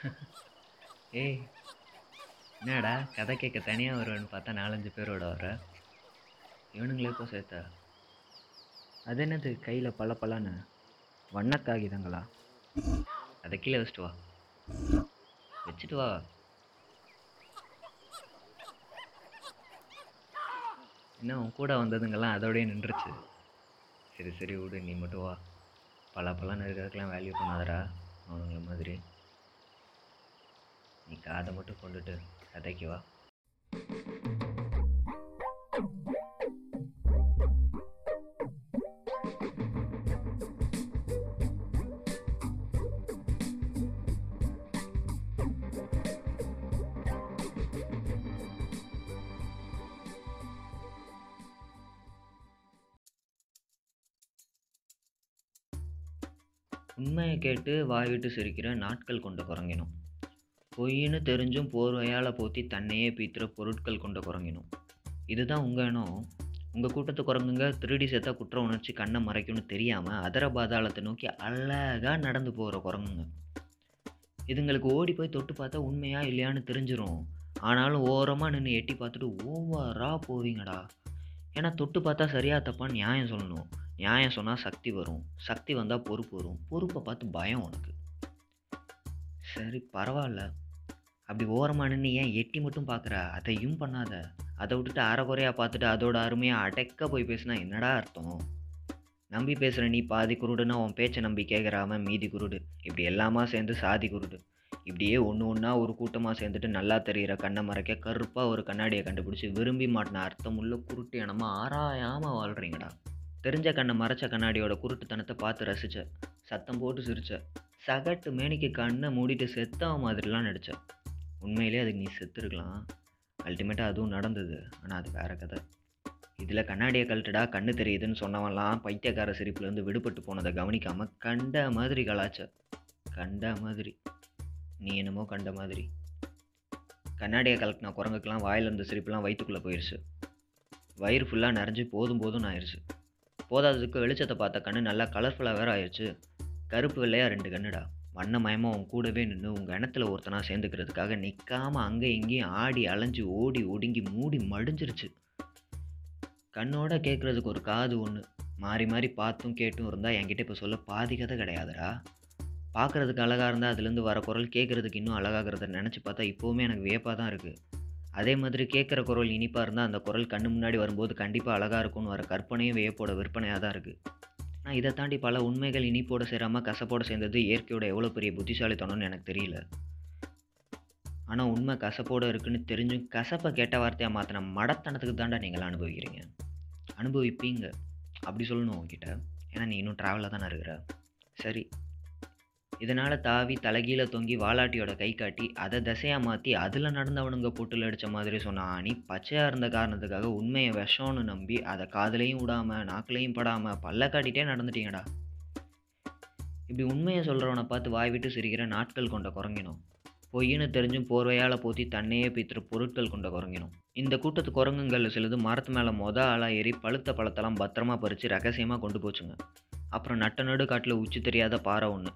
ஏய் என்னடா கதை கேட்க தனியாக வருவேன்னு பார்த்தா நாலஞ்சு பேரோட வர இவனுங்களே போ சேர்த்தா? அது என்னது கையில் பல பலன்னு வண்ணக்காகிதங்களா அதை கீழே வச்சுட்டு வா. வச்சுட்டு வா. என்ன உன் கூட வந்ததுங்கெல்லாம் அதோடய நின்றுச்சு. சரி சரி விடு நீ மட்டும் வா. பல பலன்னு இருக்கிறதுக்கெல்லாம் வேல்யூ பண்ணாதடா அவனுங்கள மாதிரி. நீ காதை மட்டும் கொண்டுட்டு கதைக்கு வா. உண்மையை கேட்டு வாய் விட்டு சிரிக்கிற நாட்கள் கொண்ட குரங்கினம். பொய்ன்னு தெரிஞ்சும் போர்வையால் போத்தி தன்னையே பீத்துற பொருட்கள் கொண்ட குரங்கினும். இதுதான் உங்கள் இனம் உங்கள் கூட்டத்து குரங்குங்க திருடி சேர்த்தா குற்ற உணர்ச்சி கண்ணை மறைக்கும்னு தெரியாமல் அதர பாதாளத்தை நோக்கி அழகாக நடந்து போகிற குரங்குங்க. இதுங்களுக்கு ஓடி போய் தொட்டு பார்த்தா உண்மையா இல்லையான்னு தெரிஞ்சிடும் ஆனாலும் ஓரமாக நின்று எட்டி பார்த்துட்டு ஓவராக போவீங்கடா. ஏன்னா தொட்டு பார்த்தா சரியா தப்பான்னு நியாயம் சொல்லணும். நியாயம் சொன்னால் சக்தி வரும். சக்தி வந்தால் பொறுப்பு வரும். பொறுப்பை பார்த்து பயம் உனக்கு. சரி பரவாயில்ல. அப்படி ஓரமாக நின்று ஏன் எட்டி மட்டும் பார்க்குற அதையும் பண்ணாத. அதை விட்டுட்டு அரைக்குறையாக பார்த்துட்டு அதோட அருமையாக அடைக்க போய் பேசினா என்னடா அர்த்தம்? நம்பி பேசுகிற நீ பாதி குருடுன்னா உன் பேச்சை நம்பி கேட்குறாம மீதி குருடு. இப்படி எல்லாமா சேர்ந்து சாதி குருடு. இப்படியே ஒன்று ஒன்றா ஒரு கூட்டமாக சேர்ந்துட்டு நல்லா தெரிகிற கண்ணை மறைக்க கருப்பாக ஒரு கண்ணாடியை கண்டுபிடிச்சி விரும்பி மாட்டின அர்த்தமுள்ள குருட்டு இனமாக ஆராயாமல் வாழ்கிறீங்கடா தெரிஞ்ச கண்ணை மறைச்ச கண்ணாடியோட குருட்டுத்தனத்தை பார்த்து ரசித்த சத்தம் போட்டு சிரிச்ச. சகட்டு மேனிக்கு கண்ணை மூடிட்டு செத்தாக மாதிரிலாம் நடித்தேன் உண்மையிலே அதுக்கு நீ செத்துருக்கலாம். அல்டிமேட்டாக அதுவும் நடந்தது. ஆனால் அது வேற கதை. இதில் கண்ணாடியை கழட்டுடா கண்ணு தெரியுதுன்னு சொன்னவன்லாம் பைத்தியக்கார சிரிப்புலேருந்து விடுபட்டு போனதை கவனிக்காமல் கண்ட மாதிரி கலாச்ச கண்ட மாதிரி. நீ என்னமோ கண்ட மாதிரி. கண்ணாடியை கலக்கின குரங்குக்கெலாம் வாயில் இருந்த சிரிப்புலாம் வயிற்றுக்குள்ளே போயிடுச்சு வயிறு ஃபுல்லாக நிறைஞ்சு போதும் போதும்னு ஆயிடுச்சு போதாததுக்கு வெளிச்சத்தை பார்த்த கண்ணு நல்லா கலர்ஃபுல்லாக வேற ஆயிடுச்சு கருப்பு வெள்ளையாக ரெண்டு கண்ணுடா. வண்ணமயமாக உன் கூடவே நின்று உங்கள் இனத்தில் ஒருத்தனாக சேர்ந்துக்கிறதுக்காக நிற்காம அங்கே இங்கேயும் ஆடி அலைஞ்சு ஓடி ஒடுங்கி மூடி மடிஞ்சிருச்சு. கண்ணோட கேட்குறதுக்கு ஒரு காது ஒன்று மாறி மாறி பார்த்தும் கேட்டும் இருந்தால் என்கிட்ட இப்போ சொல்ல பாதி கதை கிடையாதுடா. பார்க்குறதுக்கு அழகாக இருந்தால் அதுலேருந்து வர குரல் கேட்குறதுக்கு இன்னும் அழகாகிறத நினச்சி பார்த்தா இப்போவுமே எனக்கு வியப்பாக தான் இருக்குது அதே மாதிரி கேட்குற குரல் இனிப்பாக இருந்தால் அந்த குரல் கண்ணு முன்னாடி வரும்போது கண்டிப்பாக அழகாக இருக்கும்னு வர கற்பனையும் வியப்போட விற்பனையாக தான் இருக்குது ஆனால் இதை தாண்டி பல உண்மைகள் இனிப்போட சேராமல் கசப்போட சேர்ந்தது இயற்கையோட எவ்வளோ பெரிய புத்திசாலித்தனம்னு எனக்கு தெரியல. ஆனால் உண்மை கசப்போட இருக்குன்னு தெரிஞ்சும் கசப்பை கெட்ட வார்த்தையாக மாற்றின மடத்தனத்துக்கு தாண்டா நீங்கள் அனுபவிக்கிறீங்க? அனுபவிப்பீங்க. அப்படி சொல்லணும் உங்ககிட்ட ஏன்னா நீ இன்னும் ட்ராவலில் தானே இருக்கிற. சரி இதனால் தாவி தலைகீழ தொங்கி வாலாட்டியோட கை காட்டி அதை திசையாக மாற்றி அதில் நடந்தவனுங்க பொட்டில் அடித்த மாதிரி சொன்ன ஆணி பச்சையாக இருந்த காரணத்துக்காக உண்மையை விஷம்னு நம்பி அதை காதுலையும் விடாமல் நாக்குலையும் படாமல் பல்ல காட்டிகிட்டே நடந்துட்டீங்கடா. இப்படி உண்மையை சொல்கிறவனை பார்த்து வாய் விட்டு சிரிக்கிற நாட்கள் கொண்ட குரங்கினோம். பொய்ன்னு தெரிஞ்சும் போர்வையால் போத்தி தன்னையே பித்துற பொருட்கள் கொண்ட குரங்கினோம். இந்த கூட்டத்து குரங்குங்களில் சிலது மரத்து மேலே மொத ஆளாக ஏறி பழுத்த பழத்தெல்லாம் பத்திரமா பறித்து ரகசியமாக கொண்டு போச்சுங்க. அப்புறம் நட்ட நடு காட்டில் உச்சி தெரியாத பாறை ஒன்று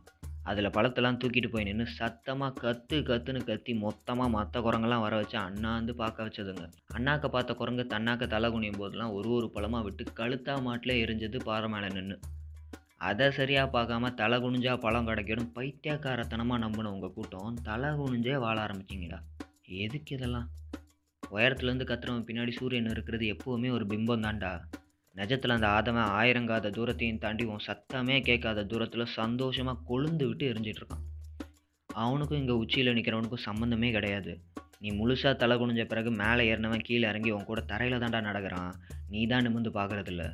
அதில் பழத்தெல்லாம் தூக்கிட்டு போய் நின்று சத்தமாக கத்து கத்துன்னு கத்தி மொத்தமாக மற்ற குரங்கெல்லாம் வர வச்சு அண்ணாந்து பார்க்க வச்சதுங்க. அண்ணாக்க பார்த்த குரங்கு தன்னாக்க தலை குனியும் போதெல்லாம் ஒரு ஒரு பழமாக விட்டு கழுத்தா மாட்டில் எரிஞ்சது பாறை மேலே நின்று அதை சரியாக பார்க்காம தலை குனிஞ்சா பழம் கிடைக்கணும். பைத்தியக்காரத்தனமாக நம்பின உங்கள் கூட்டம் தலை குனிஞ்சே வாழ ஆரம்பிச்சிங்களா? எதுக்கு இதெல்லாம்? உயரத்துலேருந்து கத்துறவன் பின்னாடி சூரியன் இருக்கிறது எப்போவுமே ஒரு பிம்பம் தான்டா. நிஜத்தில் அந்த ஆதவன் ஆயிரங்காத தூரத்தையும் தாண்டி உன் சத்தமே கேட்காத தூரத்தில் சந்தோஷமாக கொழுந்து விட்டு எரிஞ்சிட்ருக்கான். அவனுக்கும் இங்கே உச்சியில் நிற்கிறவனுக்கும் சம்மந்தமே கிடையாது. நீ முழுசாக தலை குனிஞ்ச பிறகு மேலே ஏறினவன் கீழே இறங்கி உன் கூட தரையில் தான்டா நடக்கிறான். நீ தான் நிமிந்து பார்க்குறதில்ல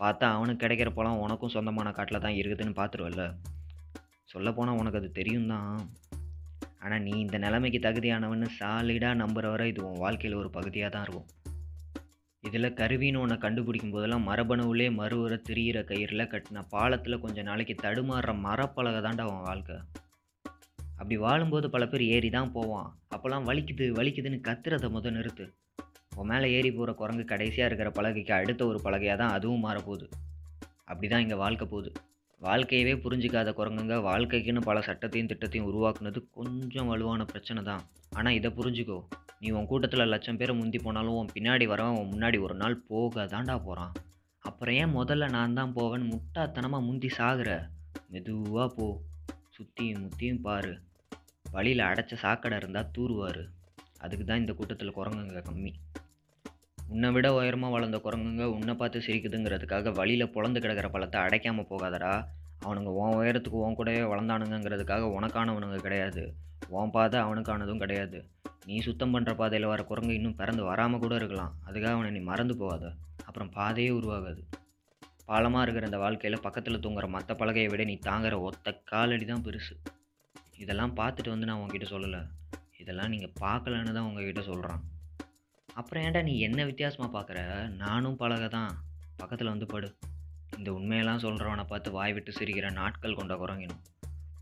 பார்த்தா அவனுக்கு கிடைக்கிற பழம் உனக்கும் சொந்தமான காட்டில் தான் இருக்குதுன்னு பார்த்துருவல்ல சொல்லப்போனால் உனக்கு அது தெரியும் தான். ஆனால் நீ இந்த நிலைமைக்கு தகுதியானவன்னு சாலிடாக நம்புற வரை இது உன் வாழ்க்கையில் ஒரு பகுதியாக தான் இருக்கும். இதில் கருவின்னு ஒன்று கண்டுபிடிக்கும் போதெல்லாம் மரபணுவிலே மறுவர திரியிற கயிறில் கட்டின பாலத்தில் கொஞ்சம் நாளைக்கு தடுமாறுற மரப்பலகை தாண்டா அவன் வாழ்க்கை. அப்படி வாழும்போது பல பேர் ஏறி தான் போவான். அப்போல்லாம் வலிக்குது வலிக்குதுன்னு கத்துறதை முத நிறுத்து. உன் மேலே ஏறி போகிற குரங்கு கடைசியாக இருக்கிற பலகைக்கு அடுத்த ஒரு பலகையாக தான் அதுவும் மாறப்போகுது. அப்படி தான் இங்கே வாழ்க்கை போகுது. வாழ்க்கையவே புரிஞ்சிக்காத குரங்குங்க. வாழ்க்கைக்குன்னு பல சட்டத்தையும் திட்டத்தையும் உருவாக்குனது கொஞ்சம் வலுவான பிரச்சனை தான். ஆனால் இதை புரிஞ்சுக்கோ. நீ உன் கூட்டத்தில் லட்சம் பேரை முந்தி போனாலும் உன் பின்னாடி வரவன் உன் முன்னாடி ஒரு நாள் போக தாண்டா போகிறான் அப்புறம் ஏன் முதல்ல நான் தான் போவேன்? முட்டாத்தனமாக முந்தி சாகுற? மெதுவாக போ. சுற்றியும் முத்தியும் பாரு. வழியில் அடைச்ச சாக்கடை இருந்தால் தூருவார். அதுக்கு தான் இந்த கூட்டத்தில் குரங்குங்க கம்மி. உன்னை விட உயரமாக வளர்ந்த குரங்குங்க உன்னை பார்த்து சிரிக்குதுங்கிறதுக்காக வழியில் பொழந்து கிடக்கிற பழத்தை அடைக்காமல் போகாதடா. அவனுங்க உன் உயரத்துக்கு உன் கூடவே வளர்ந்தானுங்கிறதுக்காக உனக்கானவனுங்க கிடையாது. உன் பாதை அவனுக்கானதும் கிடையாது. நீ சுத்தம் பண்ணுற பாதையில் வர குரங்கு இன்னும் பிறந்து வராமல் கூட இருக்கலாம். அதுக்காக அவனை நீ மறந்து போகாத. அப்புறம் பாதையே உருவாகாது. பாலமாக இருக்கிற இந்த வாழ்க்கையில் பக்கத்தில் தூங்குற மற்ற பலகையை விட நீ தாங்குற ஒத்த காலடி தான் பெருசு. இதெல்லாம் பார்த்துட்டு வந்து நான் உங்ககிட்ட சொல்லலை. இதெல்லாம் நீங்கள் பார்க்கலன்னு தான் உங்ககிட்ட சொல்கிறான் அப்புறம் ஏன்டா நீ என்ன வித்தியாசமாக பார்க்குற நானும் பழக தான் பக்கத்தில் வந்து படு. இந்த உண்மையெல்லாம் சொல்கிறவனை பார்த்து வாய் விட்டு சிரிக்கிற நாட்கள் கொண்ட குரங்கினும்.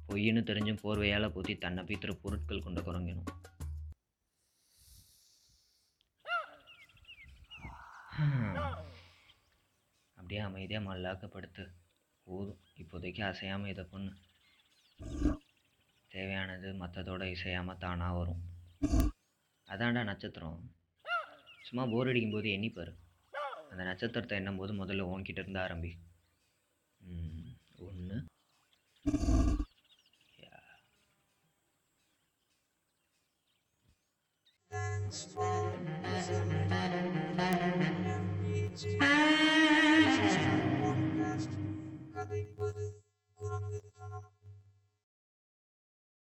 பொய்ன்னு தெரிஞ்சும் போர்வையால் பூத்தி தன்னை பீத்துற பொருட்கள் கொண்ட குரங்கினும். அப்படியே அமைதியாக மல்லாக்கப்படுத்து. போதும். இப்போதைக்கு அசையாமல் இதை பொண்ணு. தேவையானது மற்றதோட இசையாமல் தானாக வரும். அதான்டா நட்சத்திரம். சும்மா போர் அடிக்கும்போது எண்ணிப்பார் அந்த நட்சத்திரத்தை எண்ணும் போது முதல்ல உன்கிட்ட இருந்து ஆரம்பி. ஒன்று கதை குரங்கு